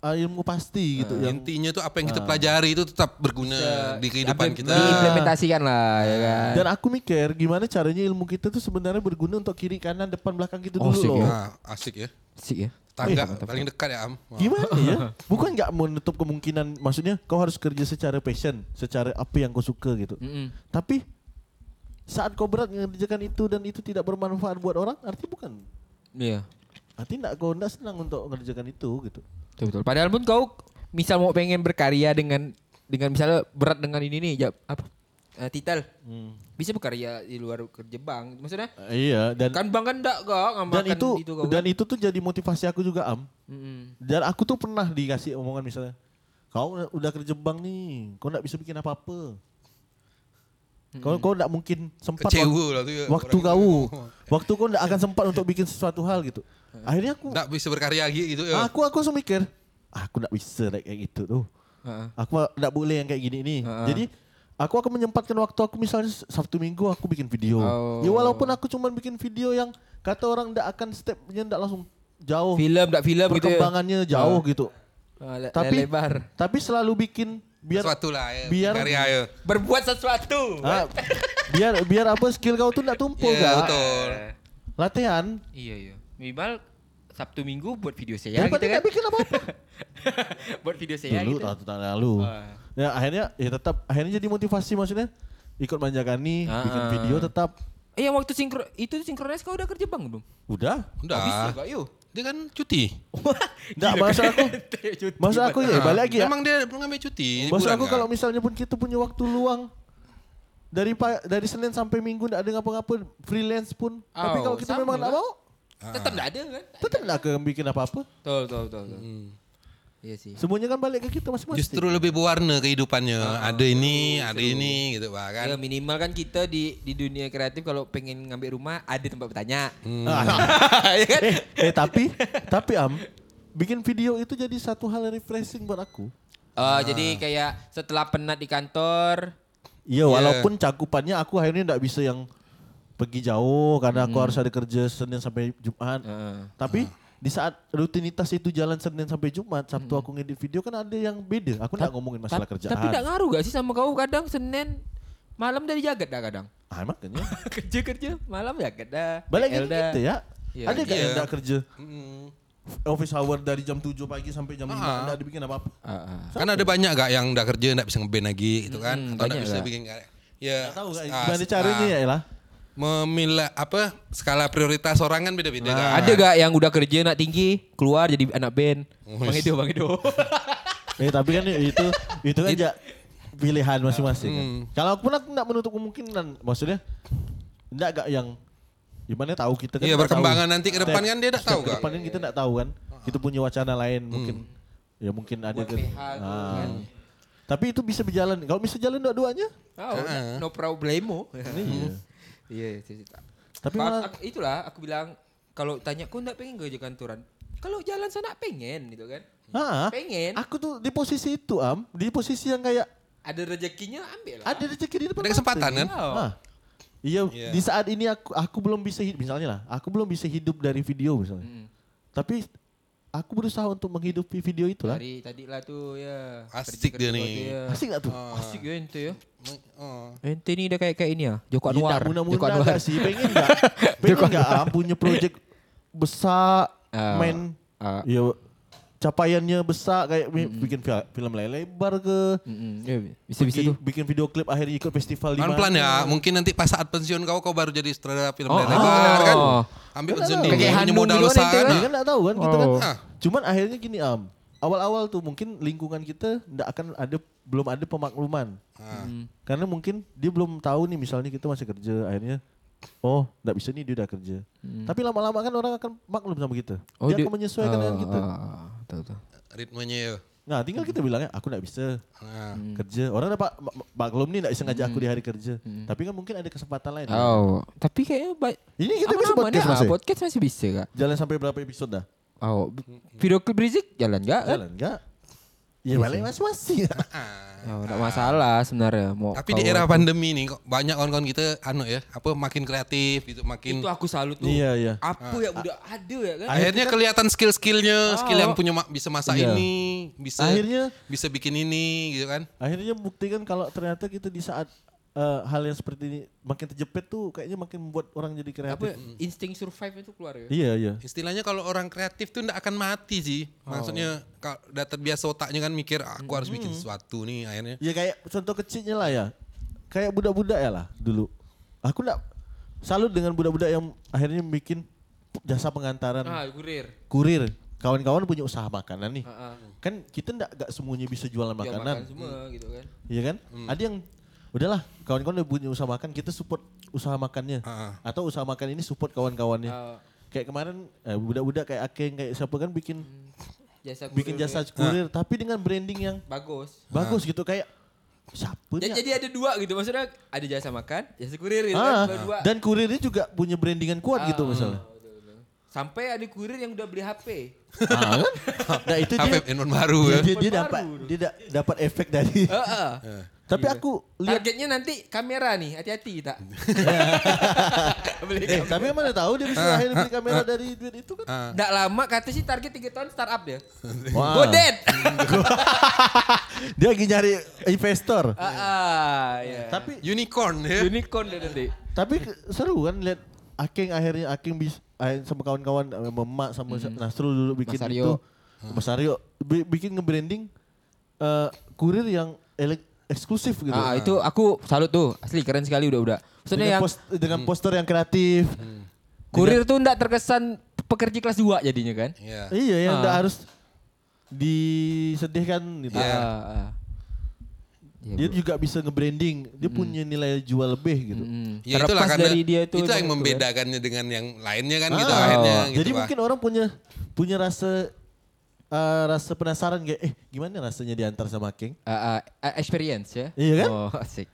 D: ilmu pasti gitu yang
A: Intinya tuh apa yang kita pelajari itu tetap berguna di kehidupan kita.
E: Diimplementasikan lah ya kan.
D: dan aku mikir gimana caranya ilmu kita tuh sebenarnya berguna untuk kiri kanan depan belakang gitu
E: Oh,
D: dulu loh.
E: ya.
A: Nah, asik ya.
E: Sik ya.
A: Tangga paling dekat ya Am. Wah.
D: Gimana <laughs> ya? Bukan nggak menutup kemungkinan maksudnya kau harus kerja secara passion, secara apa yang kau suka gitu.
E: Mm-mm.
D: Tapi saat kau berat mengerjakan itu dan itu tidak bermanfaat buat orang, arti bukan.
E: Iya.
D: Arti enggak kau enggak senang untuk mengerjakan itu gitu.
E: Betul betul. Padahal pun kau misal mau pengen berkarya dengan dengan misalnya berat dengan ini nih, apa? Eh, titel. Bisa berkarya di luar kerja bank. Maksudnya
D: Eh, Iya dan
E: kan bank kan enggak kok
D: dan
E: ngamalkan
D: itu,
E: kau
D: dan
E: kan.
D: itu tuh jadi motivasi aku juga am.
E: Mm-mm.
D: Dan aku tuh pernah dikasih omongan misalnya, kau udah- kerja bank nih, kau enggak bisa bikin apa-apa. Kau kau enggak mungkin sempat
A: Kecewa
D: wak-
A: lah tuh ya. <laughs>
D: waktu kau,
A: itu.
D: waktu kau enggak akan sempat untuk bikin sesuatu hal gitu. Akhirnya aku,
A: Nggak bisa berkarya lagi gitu ya.
D: aku aku langsung mikir, "Ah, aku enggak bisa kayak gitu tuh.
E: Heeh.
D: Aku enggak boleh yang kayak gini nih.
E: Ha-ha.
D: Jadi aku akan menyempatkan waktu aku misalnya Sabtu Minggu aku bikin video.
E: Oh.
D: Ya walaupun aku cuma bikin video yang kata orang enggak akan stepnya enggak langsung jauh.
E: Film enggak film gitu ya.
D: perkembangannya jauh gitu.
E: Ah, le-
D: Tapi
E: lebar.
D: tapi selalu bikin biar
A: Sesuatu lah ya.
D: biar-
A: karya ya.
E: Berbuat sesuatu.
D: Ah, biar biar apa skill kau tuh enggak tumpul
A: Iya,
D: Kak.
A: betul.
D: Latihan.
E: Iya iya. Minimal Sabtu Minggu buat video saya
D: Daripada
E: gitu kan.
D: bikin apa-apa. <laughs>
E: buat video saya
D: Dulu
E: gitu.
D: tahun tahun lalu.
E: Ah.
D: Ya akhirnya ya tetap akhirnya jadi motivasi maksudnya ikut manjakani
E: Ah,
D: bikin video tetap
E: Eh yang waktu sinkro itu sinkronis kau udah kerja bang belum?
D: udah.
A: Udah.
E: Bisa gak yuk?
A: Dia kan cuti.
D: Enggak <laughs> masa aku <laughs> masa aku ya balik lagi ya.
A: Emang dia mengambil cuti. Liburan
D: aku
A: kan?
D: kalau misalnya pun kita punya waktu luang dari pa- dari Senin sampai Minggu enggak ada ngapa-ngapa freelance pun. Tapi
E: Oh,
D: kalau kita memang enggak mau,
E: Tetap enggak ada kan?
D: tetap enggak akan bikin apa-apa.
E: Betul betul betul. betul. Iya sih.
D: Semuanya kan balik ke kita masing-masing.
A: Justru lebih berwarna kehidupannya. ada ini, ada ini gitu Pak kan.
E: Ya minimal kan kita di di dunia kreatif kalau pengen ngambil rumah ada tempat bertanya.
D: Ah. <laughs>
E: ya kan?
D: eh, eh tapi tapi am bikin video itu jadi satu hal yang refreshing buat aku.
E: Oh, jadi kayak setelah penat di kantor,
D: Iya, walaupun cakupannya aku akhirnya enggak bisa yang pergi jauh karena aku harus ada kerja Senin sampai Jumat.
E: Heeh.
D: Tapi di saat rutinitas itu jalan Senin sampai Jumat, Sabtu aku ngedit video kan ada yang beda. Aku enggak ngomongin masalah
E: Tap-
D: kerjaan.
E: Tapi enggak ngaruh gak sih sama kau kadang Senin malam dari jagat dah kadang.
D: Ah, makanya. <laughs>
E: kerja kerja malam jagat dah.
D: Balik gitu ya.
E: Iya.
D: Ada gak yang
A: Iya.
D: enggak kerja
A: Mm.
D: office hour dari jam 7 pagi sampai jam 5
A: Ah.
D: enggak dibikin apa-apa.
E: Ah, ah.
A: Kan ada banyak gak yang udah kerja nggak bisa ngeband lagi gitu kan.
E: Hmm,
A: Atau nggak
E: banyak
A: bisa
E: gak?
A: bikin. Ya.
D: Tahu gak
A: ah,
D: gimana caranya
A: ah,
D: ya lah?
A: Memilah apa skala prioritas orang kan beda-beda kan.
E: Ada gak yang udah kerja nak tinggi keluar jadi anak band? Bang Edo, Bang Edo. <laughs>
D: Eh tapi kan itu itu kan ja, pilihan masing-masing. kan.
A: Hmm.
D: Kalau aku pun aku enggak menutup kemungkinan, maksudnya enggak gak yang Gimana tahu kita kan
A: Iya
D: nggak
A: berkembangan
D: tahu.
A: nanti ke depan kan dia
D: step
A: tahu
D: ke
A: kan.
D: depan kan kita nggak tahu kan. Kita punya wacana lain mungkin. Ya mungkin ada kan.
E: Gitu
D: Ah.
E: kan.
D: Tapi itu bisa berjalan. Kalau bisa jalan dua-duanya.
E: Oh, no problemo.
D: Iya. <laughs>
E: Iya, itu sih.
D: Tapi
E: Pak,
D: malah
E: aku- itulah aku bilang kalau tanya kau enggak pengen kerja kantoran? Kalau jalan sana pengen gitu kan.
D: Ah,
E: Pengen.
D: aku tuh di posisi itu am, di posisi yang kayak
E: Ada rezekinya ambil lah.
D: ada rezeki di depan.
A: Ada kesempatan kan?
D: Ah. Iya,
A: Iya.
D: di saat ini aku aku belum bisa hidup misalnya lah, aku belum bisa hidup dari video misalnya.
E: Mm.
D: Tapi aku berusaha untuk menghidupi video itu lah.
E: Dari tadi lah tuh ya.
A: Asik dia
E: kerja-kerja
A: nih.
E: tu ya.
D: Asik gak tuh?
E: Asik ya ente ya.
A: Oh.
E: Ente ni dah kayak kayak ini ya. Joko
D: Ya,
E: Anwar.
D: tak <laughs>
E: Joko
D: mudah-mudah
E: Anwar.
D: gak sih? Pengen gak? Pengen gak am punya project besar,
E: Ah.
D: main,
E: Ah.
D: ya capaiannya besar kayak mi- bikin fi- film layar lebar ke,
E: Mm-mm. Ya, bisa-bisa
D: pergi
E: tuh.
D: bikin video klip akhirnya ikut festival di
A: Pelan-pelan
D: mana.
A: ya, mungkin nanti pas saat pensiun kau kau baru jadi sutradara film
E: Oh,
A: lebar
E: oh.
A: kan. Ambil
D: Kan
A: pensiun dini,
E: Kayak
A: punya modal
E: dulu
A: besar kan.
E: kan.
D: Dia kan gak tahu kan kita kan.
E: Oh.
A: Ah.
D: Cuman akhirnya gini am, awal-awal tuh mungkin lingkungan kita ndak akan ada belum ada pemakluman.
A: Ah.
D: Karena mungkin dia belum tahu nih misalnya kita masih kerja akhirnya oh ndak bisa nih dia udah kerja. Tapi lama-lama kan orang akan maklum sama kita. dia, akan menyesuaikan dengan kita.
E: Ah, tahu tahu.
A: Ritmenya ya.
D: Nah, tinggal kita bilangnya aku ndak bisa
A: Nah.
D: kerja. Orang dapat ma- ma- maklum nih ndak bisa ngajak aku di hari kerja. Tapi kan mungkin ada kesempatan lain.
E: Oh, tapi kayaknya baik.
D: Ini kita bisa podcast masih.
E: podcast masih bisa kak.
D: Jalan sampai berapa episode dah?
E: Oh, video klip Rizik jalan gak? Kan?
D: Jalan enggak? Ya balik masing-masing. <laughs>
E: Oh, enggak masalah sebenarnya. Mau
A: Tapi di era pandemi nih kok banyak kawan-kawan kita anu ya, apa makin kreatif gitu, makin
E: itu aku salut tuh.
D: Iya, iya.
E: Apa yang udah ada ya kan?
A: akhirnya kelihatan skill-skillnya, skill yang punya ma- bisa masak
D: Iya.
A: ini, bisa
D: Akhirnya-
A: bisa bikin ini gitu kan.
D: Akhirnya buktikan kalau ternyata kita di saat eh, hal yang seperti ini makin terjepit tuh kayaknya makin membuat orang jadi kreatif.
E: Apa insting survive itu keluar ya?
D: Iya iya.
A: Istilahnya kalau orang kreatif tuh ndak akan mati sih. Maksudnya kalau udah terbiasa otaknya kan mikir "Ah, aku harus bikin sesuatu nih akhirnya.
D: Ya kayak contoh kecilnya lah ya. Kayak budak-budak ya lah dulu. Aku ndak salut dengan budak-budak yang akhirnya bikin jasa pengantaran
E: Ah, kurir.
D: kurir. Kawan-kawan punya usaha makanan nih.
E: Ah, ah.
D: Kan kita ndak gak semuanya bisa jualan
E: Jual
D: makanan.
E: makan semua gitu kan.
D: Iya kan? Ada yang udahlah kawan-kawan udah punya usaha makan, kita support usaha makannya.
A: Ah.
D: Atau usaha makan ini support kawan-kawannya.
E: Ah,
D: Kayak kemarin eh, budak-budak kayak Akeng kayak siapa kan bikin
E: jasa kurir
D: bikin jasa
E: ya.
D: kurir tapi dengan branding yang
E: bagus.
D: bagus gitu kayak siapa
E: Ya,
D: nih?
E: jadi ada dua gitu maksudnya ada jasa makan, jasa kurir gitu
D: Ah,
E: kan, dua.
D: dan kurirnya juga punya brandingan kuat
E: Ah,
D: gitu misalnya.
E: Sampai ada kurir yang udah beli HP.
D: Ah, kan? Nah itu dia,
A: HP handphone baru
D: dia,
A: ya.
D: dia, dia dapat dia da- dapat efek dari.
E: Heeh.
D: Tapi aku lihat
E: Targetnya nanti kamera nih, hati-hati tak. <laughs> <laughs>
D: eh tapi mana tahu dia bisa akhirnya beli kamera dari duit itu kan.
A: Ah.
E: Nggak lama kata sih target 3 tahun startup dia. <laughs>
D: Wah.
E: Godet.
D: Dia lagi nyari investor.
E: Ah, ah, ya.
D: Tapi
A: Unicorn ya.
E: unicorn dia nanti.
D: tapi seru kan lihat Akeng akhirnya Akeng bis eh, sama kawan-kawan Memak sama Nasrul dulu bikin
E: Mas Aryo.
D: itu. Mas Aryo bi- bikin nge-branding eh, kurir yang elek eksklusif gitu.
E: Ah, itu aku salut tuh. Asli keren sekali udah-udah. Maksudnya
D: dengan,
E: yang
D: pos- dengan poster yang kreatif.
E: kurir tuh enggak terkesan pekerja kelas 2 jadinya kan?
A: Iya.
D: Iya, yang
E: Ah.
D: nggak harus disedihkan gitu.
A: Iya.
E: Ah, ah. Iya,
D: Dia
E: bro.
D: juga bisa nge-branding. Dia punya nilai jual lebih gitu.
E: Mm.
A: Ya itulah
E: Terlepas
A: karena
E: dari dia itu
A: itu yang
E: itu kan.
A: membedakannya dengan yang lainnya kan gitu
D: Ah,
A: akhirnya gitu.
D: Jadi
A: Pak.
D: mungkin orang punya punya rasa eh, rasa penasaran kayak eh gimana rasanya diantar sama King?
E: Ah, ah, experience ya.
D: Iya kan?
E: Oh, <laughs> asik.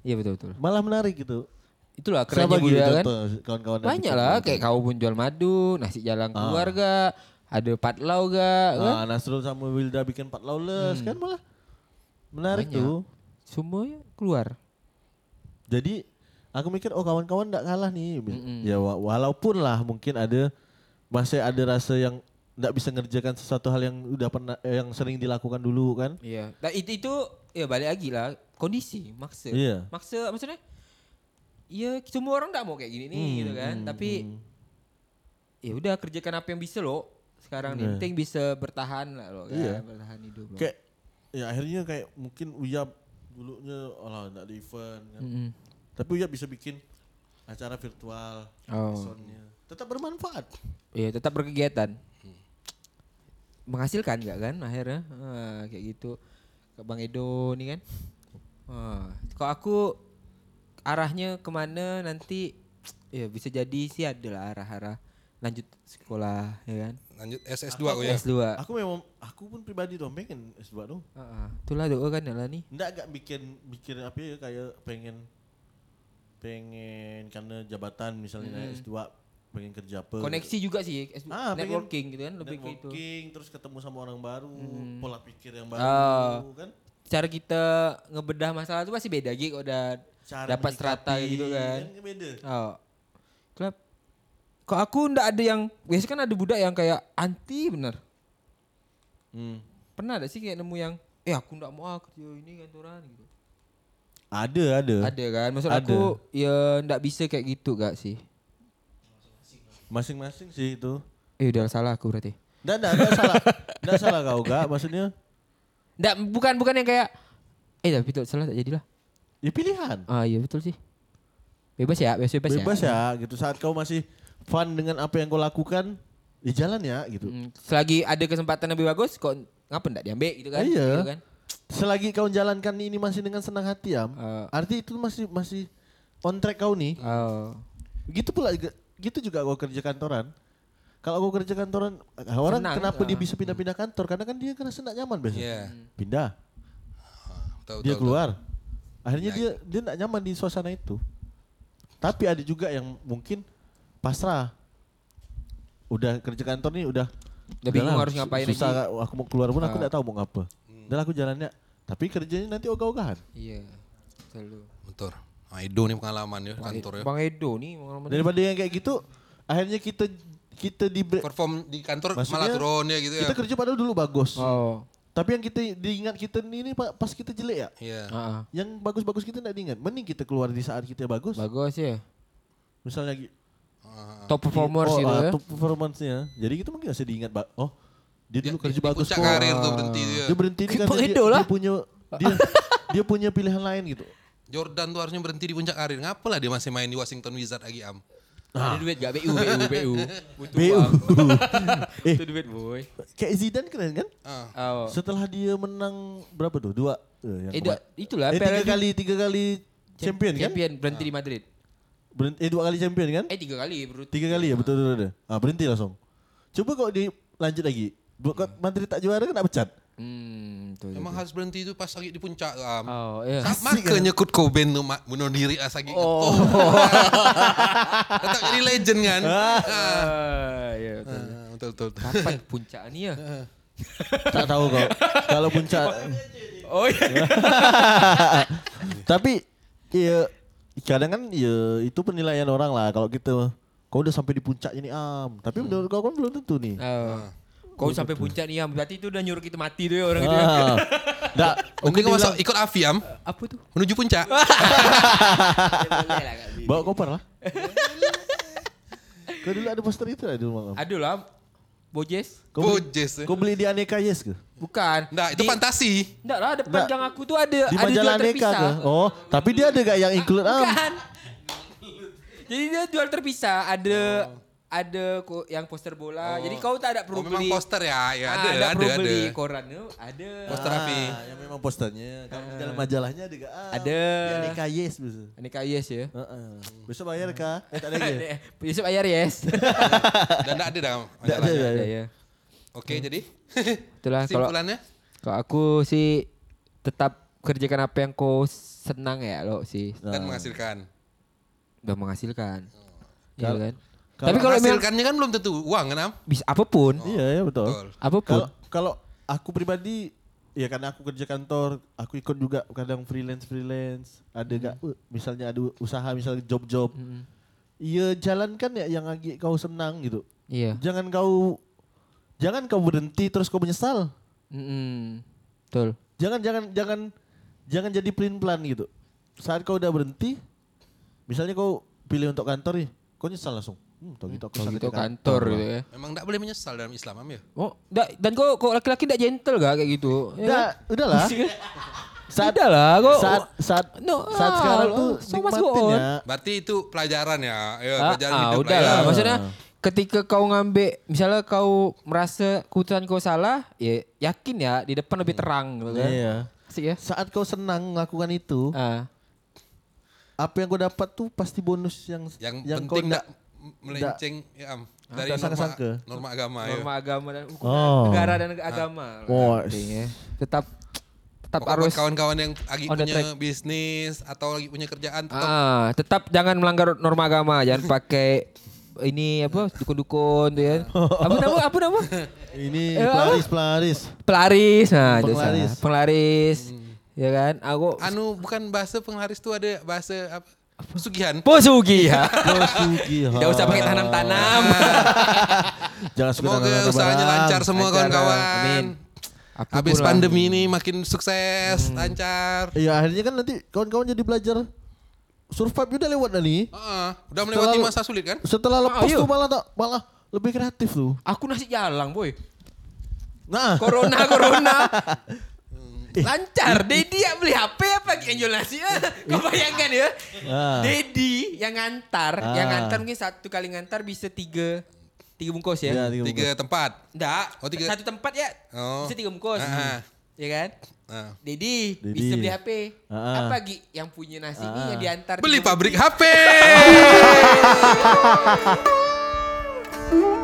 E: Iya betul betul.
D: Malah menarik gitu.
E: Itulah kerennya
D: gitu
E: budaya kan.
D: contoh kawan-kawan
E: Banyak lah
D: gitu?
E: kayak kau pun jual madu, nasi jalan keluarga, ada patlau ga kan?
D: Ah, Nasrul sama Wilda bikin empat lawless kan malah menarik
E: Hmm. Banyak.
D: tuh.
E: Semuanya keluar.
D: Jadi aku mikir oh kawan-kawan nggak kalah nih. Ya wa- walaupun lah mungkin ada masih ada rasa yang nggak bisa ngerjakan sesuatu hal yang udah pernah eh, yang sering dilakukan dulu kan.
E: Iya. Nah, itu itu ya balik lagi lah kondisi maksa.
D: Iya.
E: Maksa maksudnya ya semua orang enggak mau kayak gini nih
D: Hmm,
E: gitu kan. Tapi ya udah kerjakan apa yang bisa lo. Sekarang nih
D: Iya.
E: penting bisa bertahan lah lo kan,
D: Iya.
E: bertahan hidup lo.
D: Kayak ya akhirnya kayak mungkin Uyap dulunya olah nggak event kan.
E: Mm-mm.
D: Tapi Uyap bisa bikin acara virtual,
E: Oh.
D: Tetap bermanfaat.
E: Iya, tetap berkegiatan. Menghasilkan enggak kan akhirnya? Ah, kayak gitu. Ke Bang Edo nih kan. Ah, kalau aku arahnya ke mana nanti ya bisa jadi sih ada lah arah-arah lanjut sekolah ya kan.
A: Lanjut SS2 aku ya.
E: S2.
D: Aku memang aku pun pribadi tuh pengen S2 tuh.
E: Heeh. Itulah doa kan lah nih.
D: Enggak agak bikin bikin apa ya kayak pengen pengen karena jabatan misalnya naik S2 pengen kerja apa. gitu.
E: Koneksi juga sih S2,
D: Ah,
E: networking gitu kan lebih ke itu.
D: networking terus ketemu sama orang baru, pola pikir yang baru
E: Ah.
D: kan.
E: Cara kita ngebedah masalah itu pasti beda gitu udah
D: Cara
E: dapat strata gitu kan.
D: beda.
E: Oh. Klub. Kok aku ndak ada yang biasanya kan ada budak yang kayak anti bener.
D: Hmm.
E: Pernah ada sih kayak nemu yang eh aku ndak mau ah kerja ini kantoran gitu.
D: Ada, ada.
E: Ada kan? Maksud
D: Ada.
E: aku ya ndak bisa kayak gitu gak sih?
D: Masing-masing sih itu.
E: Eh udah salah aku berarti.
D: Enggak, enggak, enggak salah. Enggak salah kau gak maksudnya.
E: Ndak bukan bukan yang kayak eh tapi itu salah tak jadilah.
D: Ya pilihan.
E: Ah iya betul sih. Bebas ya, bebas bebas,
D: Bebas
E: ya.
D: ya gitu saat kau masih fun dengan apa yang kau lakukan, di jalan ya gitu.
E: Hmm, selagi ada kesempatan lebih bagus kok ngapa ndak diambil gitu kan?
D: Iya.
E: Gitu kan?
D: Selagi kau jalankan ini masih dengan senang hati am,
E: Ah.
D: arti itu masih masih on track kau nih.
E: Oh.
D: Gitu pula gitu juga kau kerja kantoran. Kalau kau kerja kantoran, orang
E: Senang,
D: kenapa dia
E: ah.
D: bisa pindah-pindah kantor? Karena kan dia kerasa tidak nyaman biasanya.
A: Iya.
D: Pindah,
A: Betul,
D: dia
A: betul,
D: keluar. Akhirnya dia dia tidak nyaman di suasana itu. Tapi ada juga yang mungkin pasrah. Udah kerja kantor nih udah
E: Udah bingung harus ngapain
D: susah,
E: lagi.
D: Aku mau keluar pun aku
E: Ah.
D: tidak tahu mau ngapa. Udah aku jalannya. Tapi kerjanya nanti ogah-ogahan.
E: Iya. Selalu.
A: Betul. Nah, Edo nih pengalaman ya kantor ya.
E: Bang Edo nih pengalaman.
D: Daripada yang kayak gitu, akhirnya kita kita di
A: Perform di kantor
D: Maksudnya,
A: malah turun ya gitu ya.
D: kita kerja padahal dulu bagus.
E: Oh.
D: Tapi yang kita diingat kita ini Pak, pas kita jelek ya.
A: Iya.
E: Heeh.
D: Yang bagus-bagus kita tidak diingat. Mending kita keluar di saat kita bagus.
E: Bagus ya.
D: Misalnya gi-
E: Top performers
D: oh,
E: gitu
D: ah,
E: ya.
D: top performance-nya. Jadi kita mungkin masih diingat, Pak. Oh, dia dulu kerja
A: di
D: bagus kok.
A: karir tuh berhenti dia.
D: Dia berhenti karena dia, dia punya dia <laughs> dia punya pilihan lain gitu.
A: Jordan tuh harusnya berhenti di puncak karir. Ngapa lah dia masih main di Washington Wizard lagi am?
E: Ada duit gak? BU, BU, BU. <laughs> Butuh
D: BU. <laughs> eh,
E: Butuh duit boy.
D: kayak Zidane keren kan?
A: Ah.
E: Oh.
D: Setelah dia menang berapa tuh? Dua. Eh, yang
E: Eh, itulah.
D: eh, tiga kali tiga kali champion, kan?
E: Champion berhenti di Madrid.
D: Berhenti, eh dua kali champion kan?
E: Eh tiga kali berarti.
D: Tiga kali ya betul betul. betul. Ah berhenti langsung. Coba kok dilanjut lagi. Buat kok Madrid tak juara kan tak pecat.
E: Hmm.
A: Emang harus berhenti itu pas lagi di puncak am.
E: Oh.
A: Sa- Makanya Kurt Cobain tuh mak bunuh diri as lagi oh. Tetap <laughs> jadi legend kan. Ah.
E: Ah, iya betul.
A: Ah, betul betul. betul.
E: Kapan puncak nih ya?
D: tak tahu kok. <laughs> Kalau puncak.
E: Oh iya. <laughs>
D: Tapi ya kadang kan ya itu penilaian orang lah kalau kita kau udah sampai di puncaknya nih am. Tapi menurut kau kan belum tentu nih.
E: Oh. Kau sampai puncak nih ya, berarti itu udah nyuruh kita mati tuh ya orang itu. ya.
D: Ah. Nggak, <laughs>
A: Mungkin
D: mungkin
A: kau masuk ikut Afi am
E: Apa tuh?
A: menuju puncak. <laughs>
E: Bi.
D: bawa koper lah. kau dulu ada poster itu lah di rumah kau.
E: Aduh lah. Bojes?
D: Kau beli,
A: Bojes.
D: kau beli di Aneka Yes ke?
E: Bukan.
A: Nah, itu
E: Di-
A: fantasi.
E: Enggak lah, depan
D: Nggak.
E: gang aku tuh ada
D: Di
E: ada jual
D: Aneka
E: terpisah.
D: ke? Oh, tapi dia ada gak yang include am?
E: Bukan. Jadi dia jual terpisah, ada ada yang poster bola. Jadi kau tak ada
A: Oh,
E: perlu
A: memang
E: beli.
A: poster ya. Ya
E: Ah,
A: ada,
E: tak
A: ada,
E: perlu
A: ada.
E: beli koran tuh, ada.
A: Poster.
D: Ah, yang memang posternya. Kalau di dalam majalahnya ada gak? Ah,
E: Ada.
D: Di Aneka Yes bisa.
E: Aneka yes ya.
D: Heeh. Besok bayar kah? Eh tak ada lagi. ya?
E: Yusuf ayar yes. <laughs>
A: Dan enggak ada dah.
D: Tak ada.
A: majalahnya.
D: ya?
E: ya, ya.
A: Oke, jadi <laughs>
E: Itulah kalau
A: simpulannya
E: kalau aku sih tetap kerjakan apa yang kau senang ya lo sih.
A: dan menghasilkan.
E: Udah menghasilkan. Iya
D: Kalau-
E: kan?
D: Kalau
E: Tapi kalau memang
A: Menghasilkannya kan belum tentu uang kan am?
E: bisa apa pun,
D: Iya, ya betul.
A: Betul.
E: apa pun.
D: Kalau kalau aku pribadi ya karena aku kerja kantor, aku ikut juga kadang freelance freelance. Ada gak uh, misalnya ada usaha misalnya job-job. Iya jalankan ya yang lagi kau senang gitu.
E: Iya.
D: Jangan kau jangan kau berhenti terus kau menyesal.
E: Mm-mm. Betul.
D: Jangan jangan jangan jangan jadi pelin pelan gitu. Saat kau udah berhenti, misalnya kau pilih untuk kantor nih, kau nyesal langsung. Hmm, tau gitu aku
E: Kalau
D: sangat
E: gitu
D: di
E: kantor
D: lah.
E: gitu ya.
A: Memang enggak boleh menyesal dalam Islam am ya.
E: Oh, da, dan kok kok laki-laki enggak gentle gak kayak gitu? Ya
D: Udah,
E: kan?
D: udahlah. <laughs>
E: Saat, udah lah, kok
D: saat saat
E: No,
D: saat
E: ah,
D: sekarang tuh nikmatin
E: on.
D: ya.
A: Berarti itu pelajaran ya. Ya,
E: Ah,
A: pelajaran
E: ah,
A: hidup
E: udah
A: lah
E: lah.
A: ya.
E: Maksudnya ketika kau ngambil, misalnya kau merasa keputusan kau salah, ya yakin ya di depan lebih terang gitu kan.
D: Iya.
E: Asik ya.
D: Saat kau senang melakukan itu,
E: Ah.
D: apa yang kau dapat tuh pasti bonus yang
A: Yang,
D: kau
A: penting
D: ndak-
A: enggak melenceng ya am dari
D: ndak
A: norma, norma agama ya.
E: Norma agama dan hukum
D: Oh.
E: negara dan agama.
D: Oh,
E: Penting ya. Tetap tetap harus
A: kawan-kawan yang lagi punya
E: track.
A: bisnis atau lagi punya kerjaan tetap
E: Ah, tetap jangan melanggar norma agama, jangan <laughs> pakai ini apa dukun-dukun tuh ya. <laughs> Apa nama? Apa nama?
D: ini
E: Eh, apa?
D: pelaris pelaris.
E: Pelaris. Nah, itu
D: Penglaris.
E: salah. Penglaris. Ya kan? Aku
A: anu bukan bahasa penglaris tuh ada bahasa apa? Pesugihan.
E: Posugi ya.
D: Pesugihan.
E: Tidak usah pakai tanam-tanam. <laughs>
D: Jangan suka
A: Semoga
D: tanam-tanam
A: usahanya
D: barang.
A: lancar semua kawan-kawan.
E: amin. Apa
A: pun
E: Habis
A: pandemi ini makin sukses, lancar.
D: Iya akhirnya kan nanti kawan-kawan jadi belajar survive udah lewat dah nih.
A: Heeh, udah melewati
D: Setelah-
A: masa sulit kan?
D: Setelah lepas
E: ayo.
D: tuh malah tak malah lebih kreatif tuh.
E: Aku nasi jalang, boy.
D: Nah,
E: Corona, corona. <laughs> Lancar. Dedi yang beli HP apa yang jual nasi? <laughs> Kau bayangkan ya.
D: Ah.
E: Dedi yang ngantar,
D: Ah.
E: yang ngantar mungkin satu kali ngantar bisa tiga tiga bungkus ya.
D: Iya, tiga
A: Tiga tempat.
E: Enggak.
A: Oh, tiga.
E: Satu tempat ya.
A: Oh.
E: Bisa tiga bungkus.
A: Ah.
E: Ya kan?
A: Nah.
E: Dedi,
D: Dedi.
E: bisa beli HP.
D: Ah.
E: Apa Gi yang punya nasi ini yang diantar
A: Beli pabrik
E: bungkus? <laughs>
A: HP. <laughs>